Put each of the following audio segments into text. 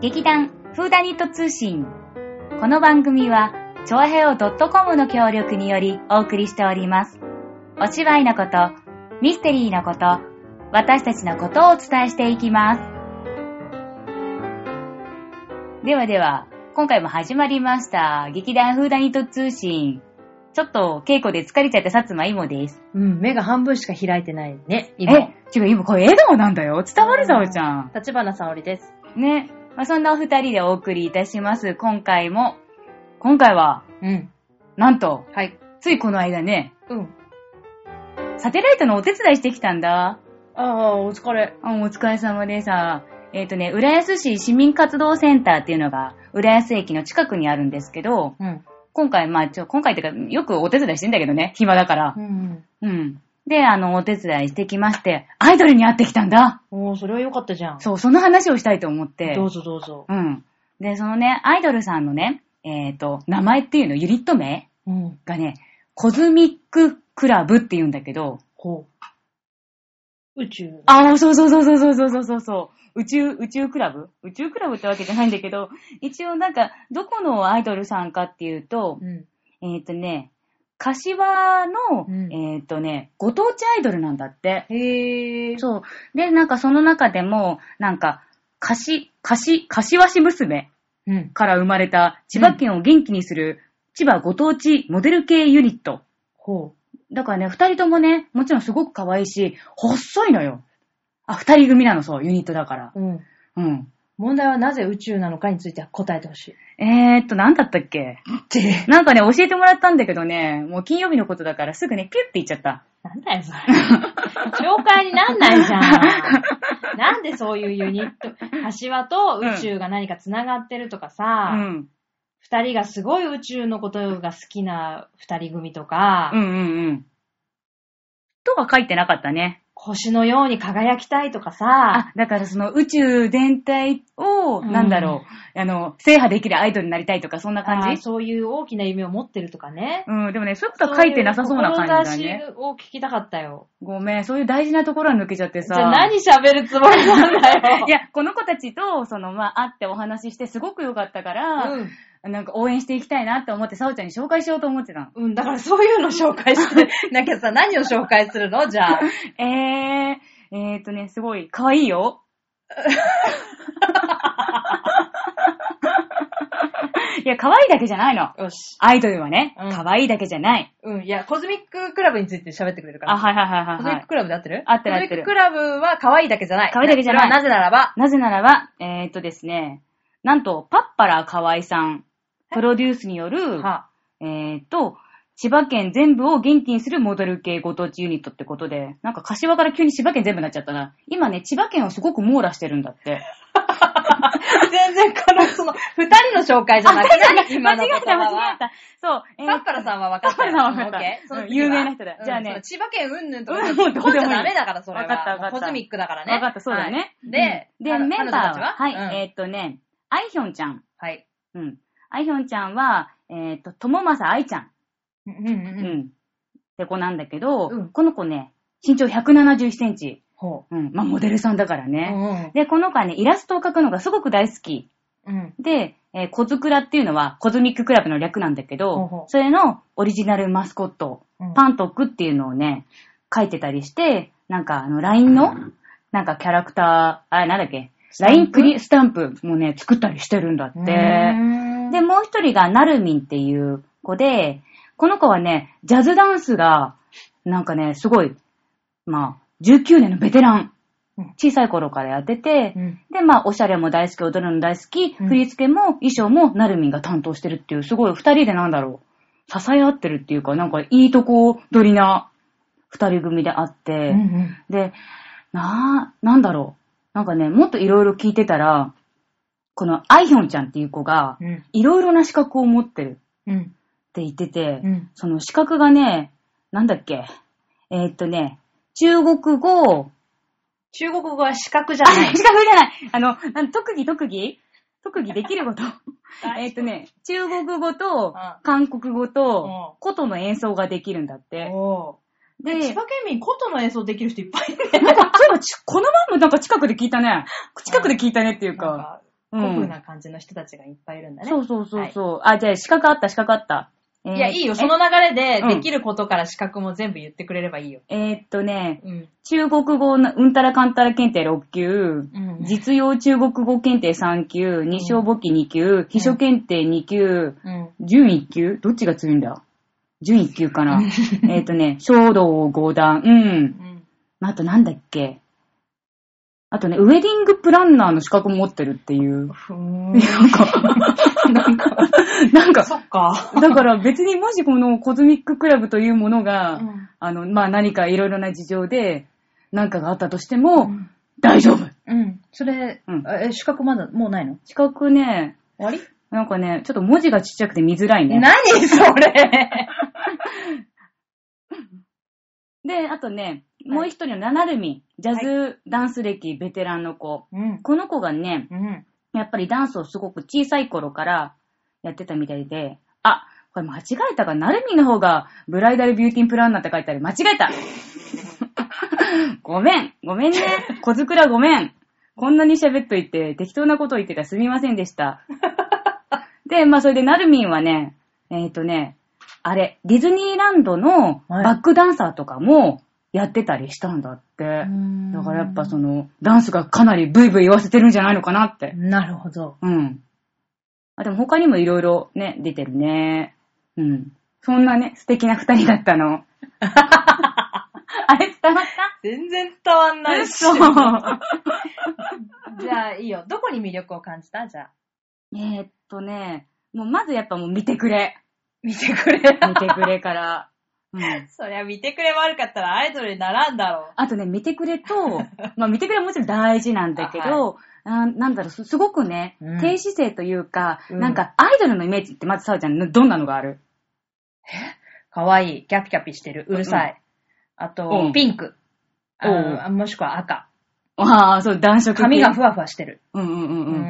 劇団フーダニット通信。この番組は、ちょあへお .com の協力によりお送りしております。お芝居のこと、ミステリーのこと、私たちのことをお伝えしていきます。ではでは、今回も始まりました。劇団フーダニット通信。ちょっと稽古で疲れちゃった薩摩いもです。うん、目が半分しか開いてないね、え今。、違う、今これ笑顔なんだよ。伝わるぞ、おちゃん。立花沙織です。ね。まあ、そんなお二人でお送りいたします。今回も。今回は、うん。なんと、はい。ついこの間ね、うん。サテライトのお手伝いしてきたんだ。ああ、お疲れ。あお疲れ様でさ。えっ、とね、浦安市市民活動センターっていうのが、浦安駅の近くにあるんですけど、うん。今回、まあ、ちょ、今回ってか、よくお手伝いしてんだけどね、暇だからう。ん。うん。で、あの、お手伝いしてきまして、アイドルに会ってきたんだ。おー、それはよかったじゃん。そう、その話をしたいと思って。どうぞどうぞ。うん。で、そのね、アイドルさんのね、えっ、と、名前っていうの、ユニット名うん。がね、コズミッククラブって言うんだけど、こう。宇宙。ああ、そうそうそうそうそうそうそうそう。宇宙、宇宙クラブ？宇宙クラブってわけじゃないんだけど、一応なんか、どこのアイドルさんかっていうと、うん。えっ、とね、柏の、うんえっ、とね、ご当地アイドルなんだって。へー。そう。で、なんかその中でも、なんか、かし、かし、柏市娘うん。から生まれた千葉県を元気にする千葉ご当地モデル系ユニット。ほだからね、二人ともね、もちろんすごく可愛いし、細いのよ。あ、二人組なの、そう、ユニットだから。う。うん。うん。問題はなぜ宇宙なのかについては答えてほしい。えーっと、なんだったっけ？って。なんかね、教えてもらったんだけどね、もう金曜日のことだからすぐね、ピュッて言っちゃった。なんだよ、それ。紹介になんないじゃん。なんでそういうユニット、柏と宇宙が何か繋がってるとかうさ、ん。二、人がすごい宇宙のことが好きな二人組とか、うんうんうん。とは書いてなかったね。星のように輝きたいとかさ、あ、だからその宇宙全体を、うんなんだろう、あの、制覇できるアイドルになりたいとか、そんなあ感じ？ーそういう大きな夢を持ってるとかね。うん、でもね、そういうことは書いてなさそうな感じだそういうを聞きたかったよ。ごめん、そういう大事なところは抜けちゃってさ。じゃあ何喋るつもりなんだよ。いや、この子たちと、その、まあ、会ってお話ししてすごく良かったから、うん。なんか応援していきたいなって思って、さおちゃんに紹介しようと思ってたの。うん、だからそういうの紹介してなきゃさ、何を紹介するの？じゃあ。えー、えーとね、すごい、可愛いよ。いや、可愛いだけじゃないの。よし。アイドルはね、うん可愛いだけじゃない。うん、いや、コズミッククラブについて喋ってくれるから。あ、はいはいはいはい、はいコズミック。クラブで合ってる？合ってる合ってるコズミッククラブは可愛いだけじゃない。可愛いだけじゃないそれはなぜならば、なぜならば、えーとですね、なんと、パッパラ河合さん、プロデュースによる、はえーと、千葉県全部を元気にするモデル系ご当地ユニットってことで、なんか柏から急に千葉県全部になっちゃったな。今ね、千葉県をすごく網羅してるんだって。全然この、その、二人の紹介じゃなくて、今の言間違えた、間違え。た。そう。えーパッパラさんは分かったよ。パッパラさんは分かった有名な人だうんじゃあね千葉県うんぬんとか、うんもうどうでもいいダメだから、それは。分かった分かったコズミックだからね。わかった、そうだね。はいで、で、メンバーは、はい、うんえーっとね、アイヒョンちゃん。はい。うん。アイヒョンちゃんは、えーっと、ともまさあいちゃん。うんうんううん。ん。って子なんだけど、うんこの子ね、身長171センチ。ほうん。まあ、モデルさんだからう。ね。で、この子はね、イラストを描くのがすごく大好き。うん。うん。で、えーコズクラっていうのは、コズミッククラブの略なんだけど、ほうほうそれのオリジナルマスコット、うんパントックっていうのをね、書いてたりして、なんかあの、LINE の、なんかキャラクター、あ、なんだっけ、LINE クリスタンプもね、作ったりしてるんだって。でで、もう一人がナルミンっていう子で、この子はね、ジャズダンスが、なんかね、すごい、まあ、19年のベテランうん。小さい頃からやってて、うんで、まあ、おしゃれも大好き、踊るの大好き、うん振り付けも衣装もナルミンが担当してるっていう、すごい二人でなんだろう、支え合ってるっていうか、なんかいいとこ取りな二人組であって、うんうんで、なあ、なんだろう。なんかね、もっといろいろ聞いてたら、このアイヒョンちゃんっていう子が、うん。いろいろな資格を持ってるうん。って言ってて、うん。その資格がね、なんだっけ、えーっとね、中国語、中国語は資格じゃあ、ない。資格じゃない。あの、特技特技？特技できること。えーっとね、中国語とうん。韓国語うん。と琴の演奏ができるんだって。で、千葉県民、琴の演奏できる人いっぱいいるね。なんか、そういえばち、この前もなんか近くで聞いたね。近くで聞いたねっていうか、古風な感じの人たちがいっぱいいるんだね。そうそうそうそう。あ、じゃあ資格あった、資格あった。えーいや、いいよ。その流れでうんできることから資格も全部言ってくれればいいよ。えーっとね、うん。中国語のうんたらかんたら検定6級、うん実用中国語検定3級、二小簿記2級、秘書検定2級、うん。準1級？どっちが強いんだ？準1級かな えーっとね、書道5段、うん。うん。あとなんだっけ？あとね、ウェディングプランナーの資格も持ってるっていう。ふーん。なんか、なんか、なんか、そっか。だから別にもしこのコズミッククラブというものが、うんあの、まあ、何かいろいろな事情で、何かがあったとしても、うん大丈夫うん。それ、うんえ、資格まだ、もうないの？資格ね、終わり？なんかね、ちょっと文字がちっちゃくて見づらいね。何それ？で、あとね、もう一人のナナルミン、ジャズダンス歴ベテランの子。うん。この子がね、うん。やっぱりダンスをすごく小さい頃からやってたみたいで、あ、これ間違えたか、ナルミの方がブライダルビューティンプランナーって書いてある。間違えた ごめん、ごめんね。小づくらごめん。こんなに喋っといて、適当なことを言ってたらすみませんでした。で、まあそれでナルミンはね、えっ、とね、あれ、ディズニーランドのはいバックダンサーとかもやってたりしたんだって。だからやっぱその、ダンスがかなりブイブイ言わせてるんじゃないのかなって。なるほど。うん。あ、でも他にもいろいろね、出てるね。うん。そんなね、素敵な二人だったの。あれ伝わった？全然伝わんないし。そう。じゃあ、いいよ。どこに魅力を感じた？じゃあ。えーっとね、もうまずやっぱもう見てくれ。見てくれ。見てくれから。うん。そりゃ見てくれ悪かったらアイドルにならんだろあとね、見てくれと、まあ見てくれはもちろん大事なんだけあど、あなんだろう、すすごくね、うん低姿勢というか、うんなんかアイドルのイメージってまずさおちゃん、どんなのがある？う。かわいい。キャピキャピしてる。うるさい。あと、うんピンク。あうんあもしくは赤。ああ、そう、男色系。髪がふわふわしてる。うんうんううんうん。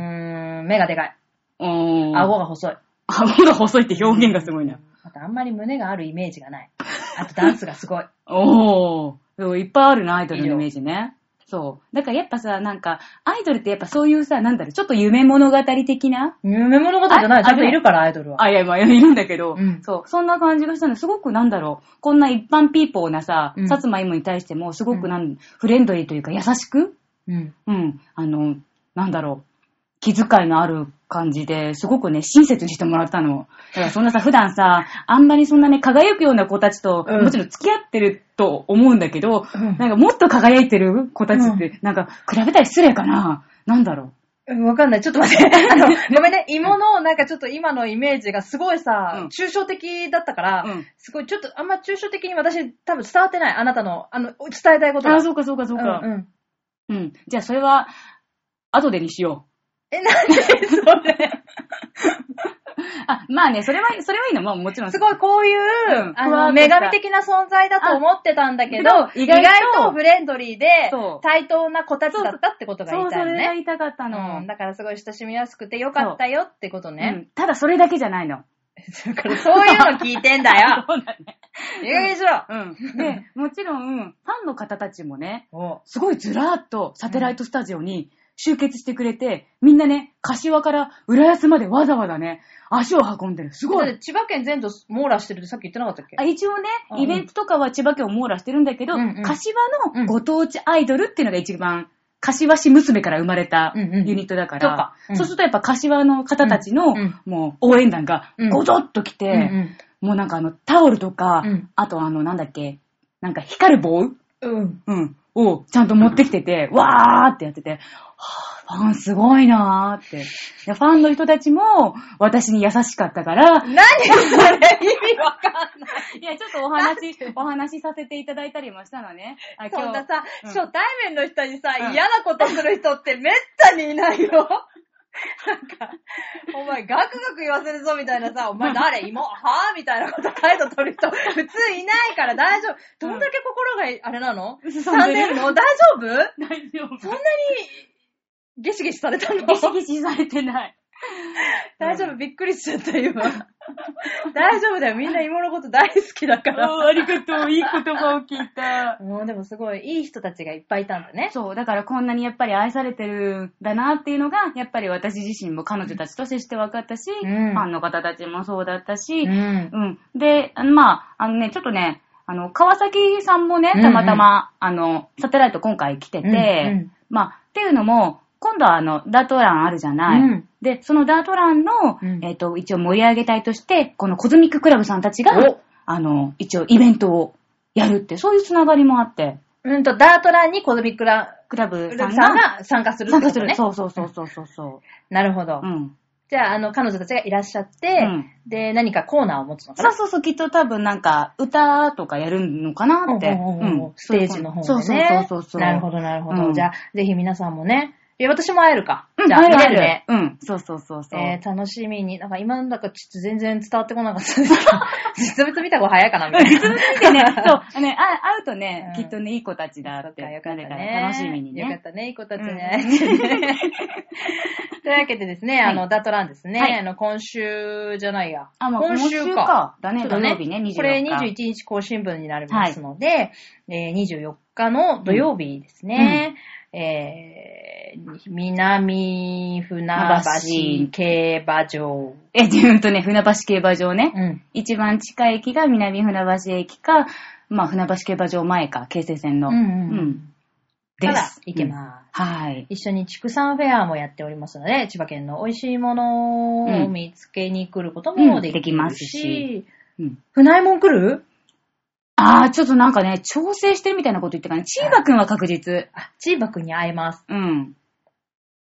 ーん、目がでかい。うん。顎が細い。顎が細いって表現がすごいな。あとあんまり胸があるイメージがない。あとダンスがすごい。おー。いっぱいあるな、アイドルのイメージね。そう。だからやっぱさ、なんか、アイドルってやっぱそういうさ、なんだろう、ちょっと夢物語的な？夢物語じゃない。あちゃんといるから、アイドルは。あ、いや、まあ、いるんだけど、うんそう、そんな感じがしたの。すごくなんだろう、こんな一般ピーポーなさ、うんさつまいもに対しても、すごくなん、フレンドリーというか優しく、うん。うん、あの、なんだろう、気遣いのある感じで、すごくね、親切にしてもらったの。だからそんなさ、普段さ、あんまりそんなね、輝くような子たちと、うんもちろん付き合ってると思うんだけど、うんなんかもっと輝いてる子たちって、なんか比べたら失礼かななんだろうんわかんない。ちょっと待って。あの、ごめんね。芋の、なんかちょっと今のイメージがすごいさ、うん抽象的だったから、うんすごい、ちょっとあんま抽象的に私多分伝わってない。あなたの、あの、伝えたいことう。が。あ、そうかそうかそうか。うんうん。うん。じゃあそれは、後でにしよう。え、なんでそれ？あ、まあね、それは、それはいいの。まあもちろん。すごいこういう、うんあの、女神的な存在だと思ってたんだけど、意外意外ととフレンドリーでそう、対等な子たちだったってことが言そ、そいうたいのね。れが言いたかったの。うん、だからすごい親しみやすくてよかったよってことうね。ん。ただそれだけじゃないの。だからそういうの聞いてんだよ そうだね。いい加減にしろうん。で、もちろん、ファンの方たちもね、おすごいずらーっとサテライトスタジオに集結してくれて、みんなね、柏から浦安までわざわざね、足を運んでる。すごい。だって千葉県全土網羅してるってさっき言ってなかったっけ？あ一応ねう、ん。イベントとかは千葉県を網羅してるんだけど、うんうん。柏のご当地アイドルっていうのが一番、柏市娘から生まれたうんうん。ユニットだから、そうか。うん。そうするとやっぱ柏の方たちの、うんうん。もう応援団がうん。ごどっと来て、うん。もうなんかあのタオルとか、うん。あとあのなんだっけ、なんか光る棒？うん。うん。をちゃんと持ってきてて、わーってやってて、はぁ、ファンすごいなーって。でファンの人たちも私に優しかったから、何それ？意味わかんない。いや、ちょっとお話、お話しさせていただいたりもしたのね。あそんなさ、うん初対面の人にさ、うん嫌なことする人ってめったにいないよ。なんか、お前ガクガク言わせるぞみたいなさ、お前誰？芋？はぁ？みたいなこと態度取る人、普通いないから大丈夫。どんだけ心があれなの？嘘傷んでるの？大丈夫？大丈夫。そんなに、ゲシゲシされたの？ゲシゲシされてない。大丈夫、びっくりしちゃった、今。大丈夫だよ、みんな芋のこと大好きだから。ありがとう。いい言葉を聞いた。もうでもすごい、いい人たちがいっぱいいたんだね。そう、だからこんなにやっぱり愛されてるんだなっていうのが、やっぱり私自身も彼女たちと接して分かったし、うんファンの方たちもそうだったし、うん。うん。で、あのまあ、あのね、ちょっとね、あの、川崎さんもねたまたま、あの、サテライト今回来てて、うんうんまあ、っていうのも、今度はあの、ダートランあるじゃない。うんで、そのダートランの、うんえっ、と、一応盛り上げ隊として、このコズミッククラブさんたちがお、あの、一応イベントをやるって、そういうつながりもあって、うんと、ダートランにコズミックラクラブルさんがさんが参加するって参加する。ね。そうそうそうそうそうそなるほどう。。うん。じゃあ、あの、彼女たちがいらっしゃって、うんで、何かコーナーを持つのかな？そうそうそう、きっと多分なんか、歌とかやるのかなって。うんうんうんうんステージの方でね。そうそうそうそうそう。なるほど、なるほど。うんじゃあ、ぜひ皆さんもね。いや、私も会えるか。うん、じゃあ、あるあるね。うん、そうそうそうそう。えー、楽しみに。なんか今なんだかちょっと全然伝わってこなかったですけど、実物見た方が早いかな、みたいな。実物見てね、そう、ね、あ会うとね、うんきっとね、いい子たちだって、よかったね。楽しみにね。よかったね、いい子たちに会えてね。というわけでですね、あの、はいダトランですね、はいあの、今週じゃないや。あ、まあ、今週か。か。だね、土曜日ね、24日。これ21日更新分になりますので、えー24日の土曜日ですね。えー、南船橋競馬場。え、ほんとね、船橋競馬場ね。うん。一番近い駅が南船橋駅か、まあ、船橋競馬場前か、京成線の。うんうんうんからです。行けます。す。はい。一緒に畜産フェアもやっておりますので、千葉県の美味しいものを見つけに来ることもできますしうん。船井もん来る？あー、ちょっとなんかね、調整してるみたいなこと言ってからね、チーバくんは確実。あ、チーバくんに会えます。うん。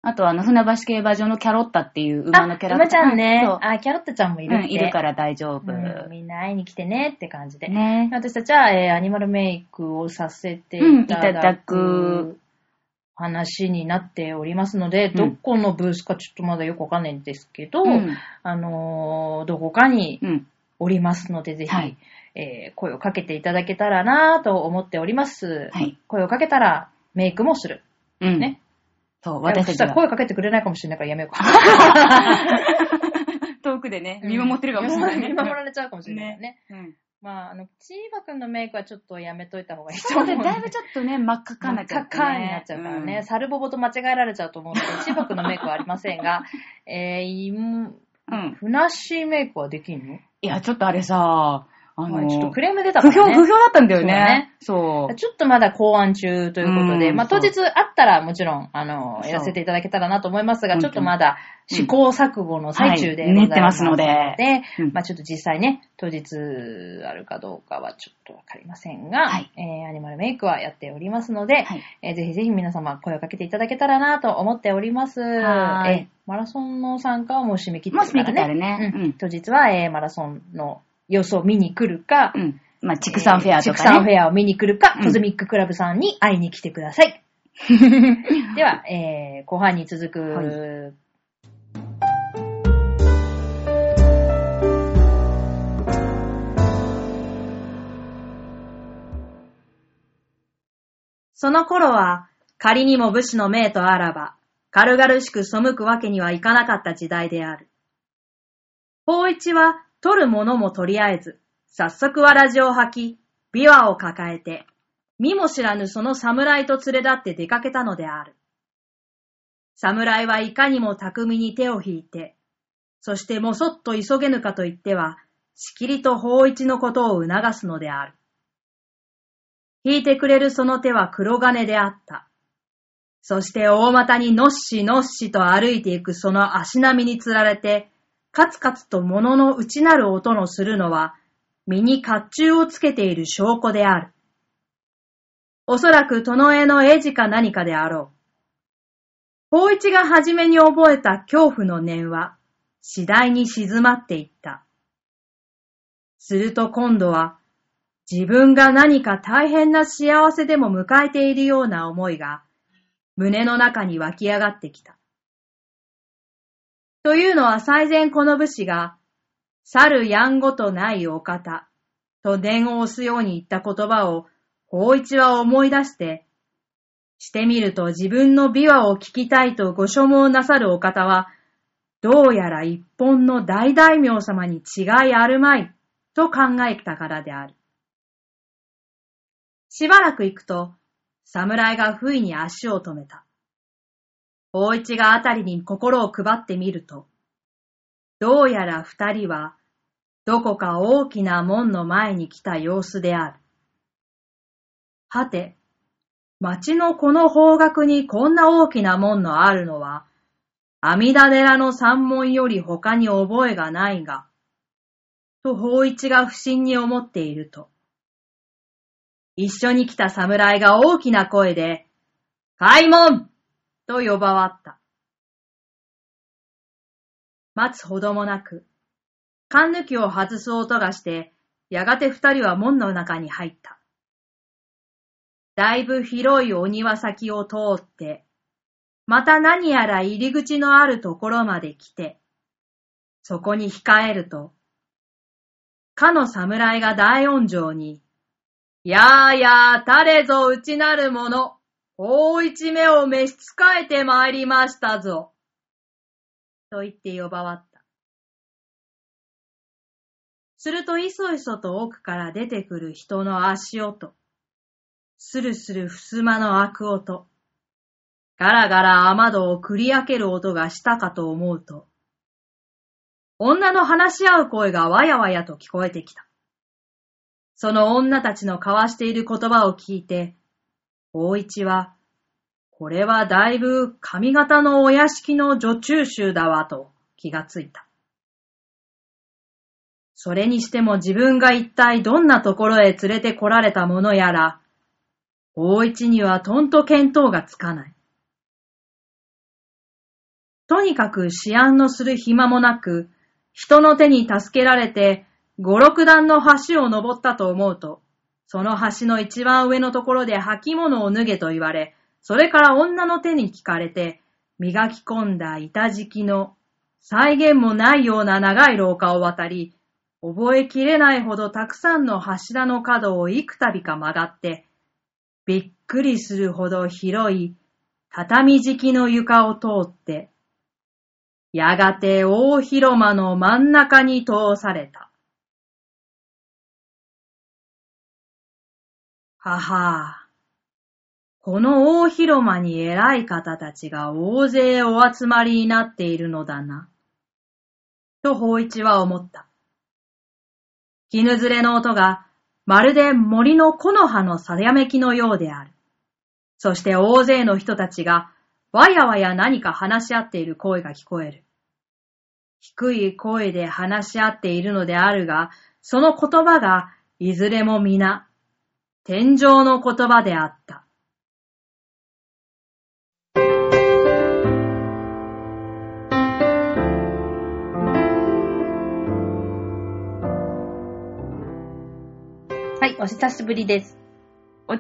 あと、あの、船橋競馬場のキャロッタっていう馬のキャラクター。馬ちゃんねそう。あ、キャロッタちゃんもいるって。うん、いるから大丈夫。うんみんな会いに来てねって感じで。ね。私たちは、えーアニマルメイクをさせていたうんいただだくく話になっておりますので、んどこのブースかちょっとまだよくわかんないんですけど、うん。あのーどこかにうん。おりますので、ぜひ、はいえー声をかけていただけたらなと思っております。はい。声をかけたらメイクもする。うん。ね。そう、私私たちは声かけてくれないかもしれないからやめようか。遠くでね、見守ってるかもしれないね。見守られちゃうかもしれないね。うん。まあ、あの、チーバくんのメイクはちょっとやめといた方がいいとそうで、思う。だいぶちょっとね、真っ赤かになっちゃって、ね。真っ赤になっちゃうからね。サルボボと間違えられちゃうと思うので、チーバくんのメイクはありませんが、えー、いんうん。ふなっしーメイクはできんの？いや、ちょっとあれさ、あの、まあちょっとクレーム出た不評、からね。不評だったんだよそうだねね。そう。ちょっとまだ考案中ということで、うんまあ当日あったらもちろん、あの、やらせていただけたらなと思いますが、うんちょっとまだ試行錯誤の最中ではいございますの練ってますのでうんまあちょっと実際ね、当日あるかどうかはちょっとわかりませんが、はいえーアニマルメイクはやっておりますので、はいえーぜひぜひ皆様声をかけていただけたらなと思っております。はいえーマラソンの参加はもう締め切ってもう締め。切ってあるね。うんうん。当日は、えーマラソンの様子を見に来るか、うん。まあ、畜産フェアと畜かね。産フェアを見に来るか、うんコズミッククラブさんに会いに来てください。では、えー、後半に続く、はその頃は、仮にも武士の命とあらば、軽々しく背くわけにはいかなかった時代である。法一は、取るものもとりあえず、早速わらじを履き、琵琶を抱えて、見も知らぬその侍と連れ立って出かけたのである。侍はいかにも巧みに手を引いて、そしてもそっと急げぬかと言っては、しきりと法一のことを促すのである。引いてくれるその手は黒金であった。そして大股にのっしのっしと歩いていくその足並みにつられて、カツカツと物の内なる音のするのは、身に甲冑をつけている証拠である。おそらく殿への絵字か何かであろう。法一が初めに覚えた恐怖の念は、次第に静まっていった。すると今度は、自分が何か大変な幸せでも迎えているような思いが、胸の中に湧き上がってきた。というのは最前この武士が、去るやんごとないお方、と念を押すように言った言葉を、法一は思い出して、してみると自分の琵琶を聞きたいとご所望なさるお方は、どうやら一本の大大名様に違いあるまい、と考えたからである。しばらく行くと、侍が不意に足を止めた。大一があたりに心を配ってみると、どうやら二人は、どこか大きな門の前に来た様子である。はて、町のこの方角にこんな大きな門のあるのは、阿弥陀寺の山門より他に覚えがないが、と法一が不審に思っていると、一緒に来た侍が大きな声で、開門と呼ばわった。待つほどもなく、缶抜きを外す音がして、やがて二人は門の中に入った。だいぶ広いお庭先を通って、また何やら入り口のあるところまで来て、そこに控えると、かの侍が大音上に、やあやあ、たれぞ内なる者、大一目を召し仕えて参りましたぞ。と言って呼ばわった。するといそいそと奥から出てくる人の足音、するする襖の開く音、ガラガラ雨戸を繰り開ける音がしたかと思うと、女の話し合う声がわやわやと聞こえてきた。その女たちの交わしている言葉を聞いて、大一は、これはだいぶ上方のお屋敷の女中衆だわと気がついた。それにしても自分が一体どんなところへ連れて来られたものやら、大一にはとんと見当がつかない。とにかく思案のする暇もなく、人の手に助けられて五六段の橋を登ったと思うと、その橋の一番上のところで履物を脱げと言われ、それから女の手に聞かれて、磨き込んだ板敷きの再現もないような長い廊下を渡り、覚えきれないほどたくさんの柱の角を幾度か曲がって、びっくりするほど広い畳敷きの床を通って、やがて大広間の真ん中に通された。ははあこの大広間に偉い方たちが大勢お集まりになっているのだな。と法一は思った。絹ずれの音がまるで森の木の葉のさやめきのようである。そして大勢の人たちがわやわや何か話し合っている声が聞こえる。低い声で話し合っているのであるが、その言葉がいずれも皆天上の言葉であった。はい、お久しぶりです。お、え？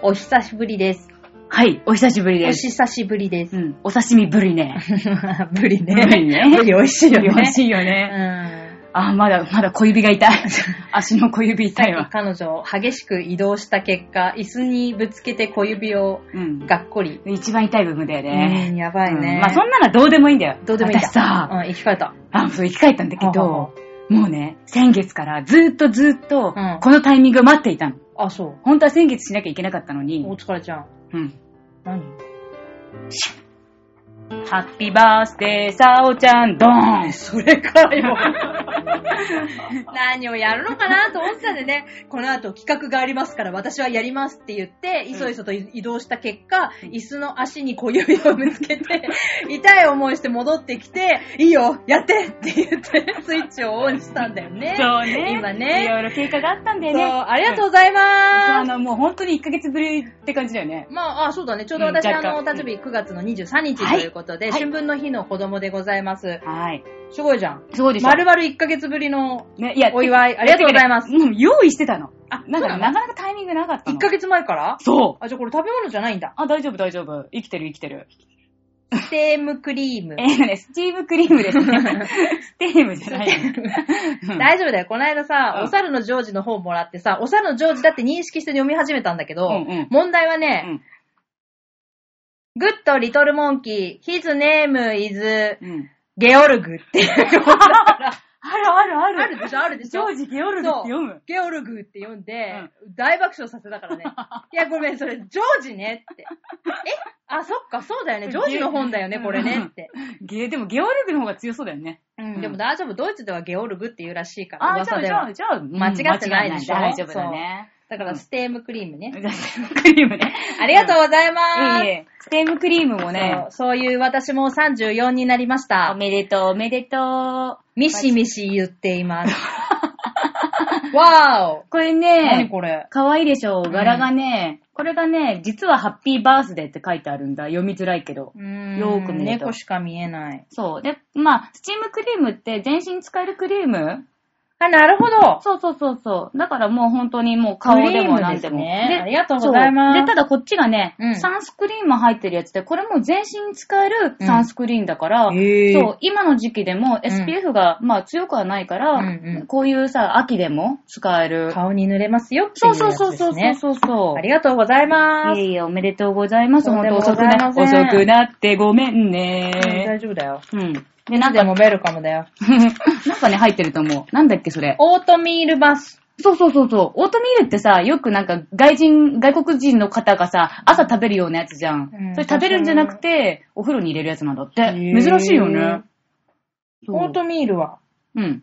お久しぶりです。はい、お久しぶりおです。久しぶりです。うん、お刺身ぶりね。ブリね。ぶりね。ブリ美味しいよね。美味しいようね。ん。あ、まだ、まだ小指が痛い。足の小指痛いわ。彼女、激しく移動した結果、椅子にぶつけて小指をうん。がっこり。一番痛い部分だよね。うん、やばいね。うんまあそんなのはどうでもいいんだよ。どうでもいいんだ。私さ、うん、生き返った。あ、そう生き返ったんだけど、もうね、先月からずーっとずーっとうん、このタイミングを待っていたの。あ、そ本当は先月しなきゃいけなかったのう。にお、疲れちゃん。うん。何？ハッピーバースデー、さおちゃん、ドーンそれかよ。何をやるのかなと思ってたんでね、この後企画がありますから私はやりますって言って、いそいそと移動した結果、椅子の足に小指をぶつけて、痛い思いして戻ってきて、いいよ、やってって言って、スイッチをオンにしたんだよね。そうね。今ねいろいろ経過があったんだよそう、ね。ありがとうございうんます。あの、もう本当に1ヶ月ぶりって感じだよね。まあ、あ、そうだね。ちょうど私、うんあの、誕生日9月の23日はいということで、はい春分の日の子供でございます。はい。すごいじゃん。そうでしょ。まるまる1ヶ月ぶりのね、いや、お祝いありがとうございますう用意してたの。あなんか、なかなかタイミングなかったの。1ヶ月前から？そう。あ、じゃあこれ食べ物じゃないんだ。あ、大丈夫、大丈夫。生きてる、生きてる。ステームクリームえ。ーね、スチームクリームですね。ステームじゃないの。大丈夫だよ。この間さ、うんお猿のジョージの方もらってさ、お猿のジョージだって認識して読み始めたんだけど、うんうん問題はうね、ん。グッドリトルモンキー、his name is うん。ゲオルグっていうだから。あるあるある。あるでしょ？あるでしょ？ジョージ・ゲオルグって読む。ゲオルグって読んで、大爆笑させたからね。いや、ごめん、それ、ジョージねって。え？あ、そっか、そうだよね。ジョージの本だよね、これねって。ゲでもゲオルグの方が強そうだよね。うん、でも大丈夫。ドイツではゲオルグって言うらしいから、あ、じゃあ、じゃあ、。じゃあ、うん間違ってないでしょ？間違い大丈夫だね。だから、ステームクリームね。ステームクリームね。ありがとうございます。いえいえ、ステームクリームもねそう、そういう私も34になりましおた。めでとう、おめでとう。ミシミシ言っています。わーおこれ何ね、これ？かわいいでしょ柄がね、これがね、実はハッピーバースデーって書いてあるんだ。読みづらいけど。うーんよーく見ると猫しか見えない。そう。で、まあ、スチームクリームって全身使えるクリームあ、なるほど。そうそうそうそう。だからもう本当にもう顔でもなんでも。でありがとうございますで、ただこっちがね、うんサンスクリーンも入ってるやつで、これも全身に使えるサンスクリーンだから、うんそう、今の時期でも SPF が、まあ強くはないから、うんうんこういうさ、秋でも使える。顔に塗れますよっていそうそうそうそう。そうそう。ありがとうございます。いえいえ、おめでとうございます。本当遅くな、ってごめんね。大丈夫だよ。うん。で、いなんか、つでもウェルカムだよ。なんかね、入ってると思う。なんだっけ、それ。オートミールバス。そうそうそうそう。オートミールってさ、よくなんか外人、外国人の方がさ、朝食べるようなやつじゃん。うんそれ食べるんじゃなくて、お風呂に入れるやつなんだって。珍しいよね。そうオートミールは、うん。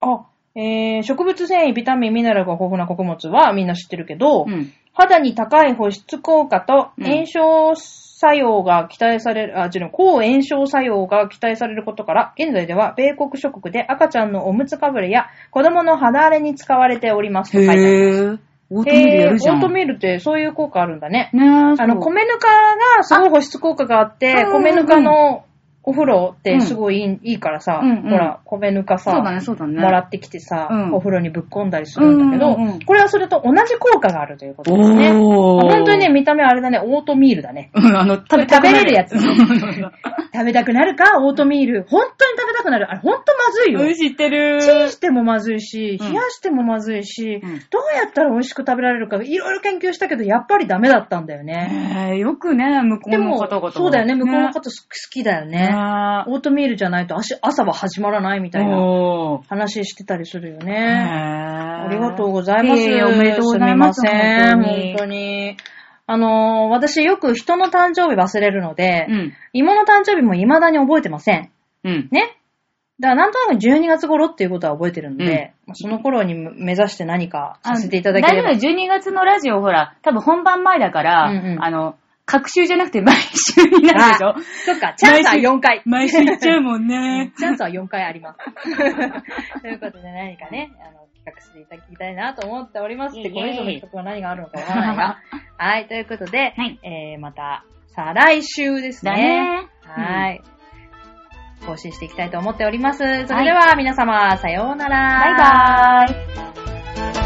あ、えー、植物繊維、ビタミン、ミネラルが豊富な穀物はみんな知ってるけど、うん。肌に高い保湿効果とうん炎症作用が期待される、あ、違う、抗炎症作用が期待されることから、現在では米国諸国で赤ちゃんのおむつかぶれや子供の肌荒れに使われておりますと書いてあります。オートミールやるじゃん。オートミールってそういう効果あるんだね。ねえ、あの、米ぬかがすごい保湿効果があってあ、米ぬかのお風呂ってすごいいい,、いいからさ、うんうんほら、米ぬかさ、そうだね、そうだね。もらってきてさ、うんお風呂にぶっ込んだりするんだけど、うんうんうんこれはそれと同じ効果があるということですね。おー。本当にね、見た目あれだね、オートミールだね。うん、あの、食べ食べれるやつ食べたくなるかオートミール。本当に食べたくなる。あれ、本当まずいよ。うん、知ってる。チンしてもまずいし、うん冷やしてもまずいし、うんどうやったら美味しく食べられるか、いろいろ研究したけど、やっぱりダメだったんだよね。えー、よくね、向こうのでも方々、そうだよね、向こうの方好きだよね。ねオートミールじゃないと朝朝は始まらないみたいな。話してたりするよへね。あありがとうございます。いえいえおめでとうございます。すみません。本当に。あのー、私よく人の誕生日忘れるので、うん。芋の誕生日も未だに覚えてません。うん。ね。だからなんとなく12月頃っていうことは覚えてるので、まあその頃に目指して何かさせていただければ。大丈夫、12月のラジオ、ほら、多分本番前だから、うんうんあの、各週じゃなくて毎週になるでしょ？そっか、チャンスは4回。毎週行っちゃうもんね。チャンスは4回あります。ということで何かね、あの、企画していただきたいなと思っております。で、イエイこれ以上の企画は何があるのかわからないが。はい、ということで、はいえー、また、再来週ですだね。ね。はい。更新していきたいと思っております。それでは皆様、さようなら。バイバーイ。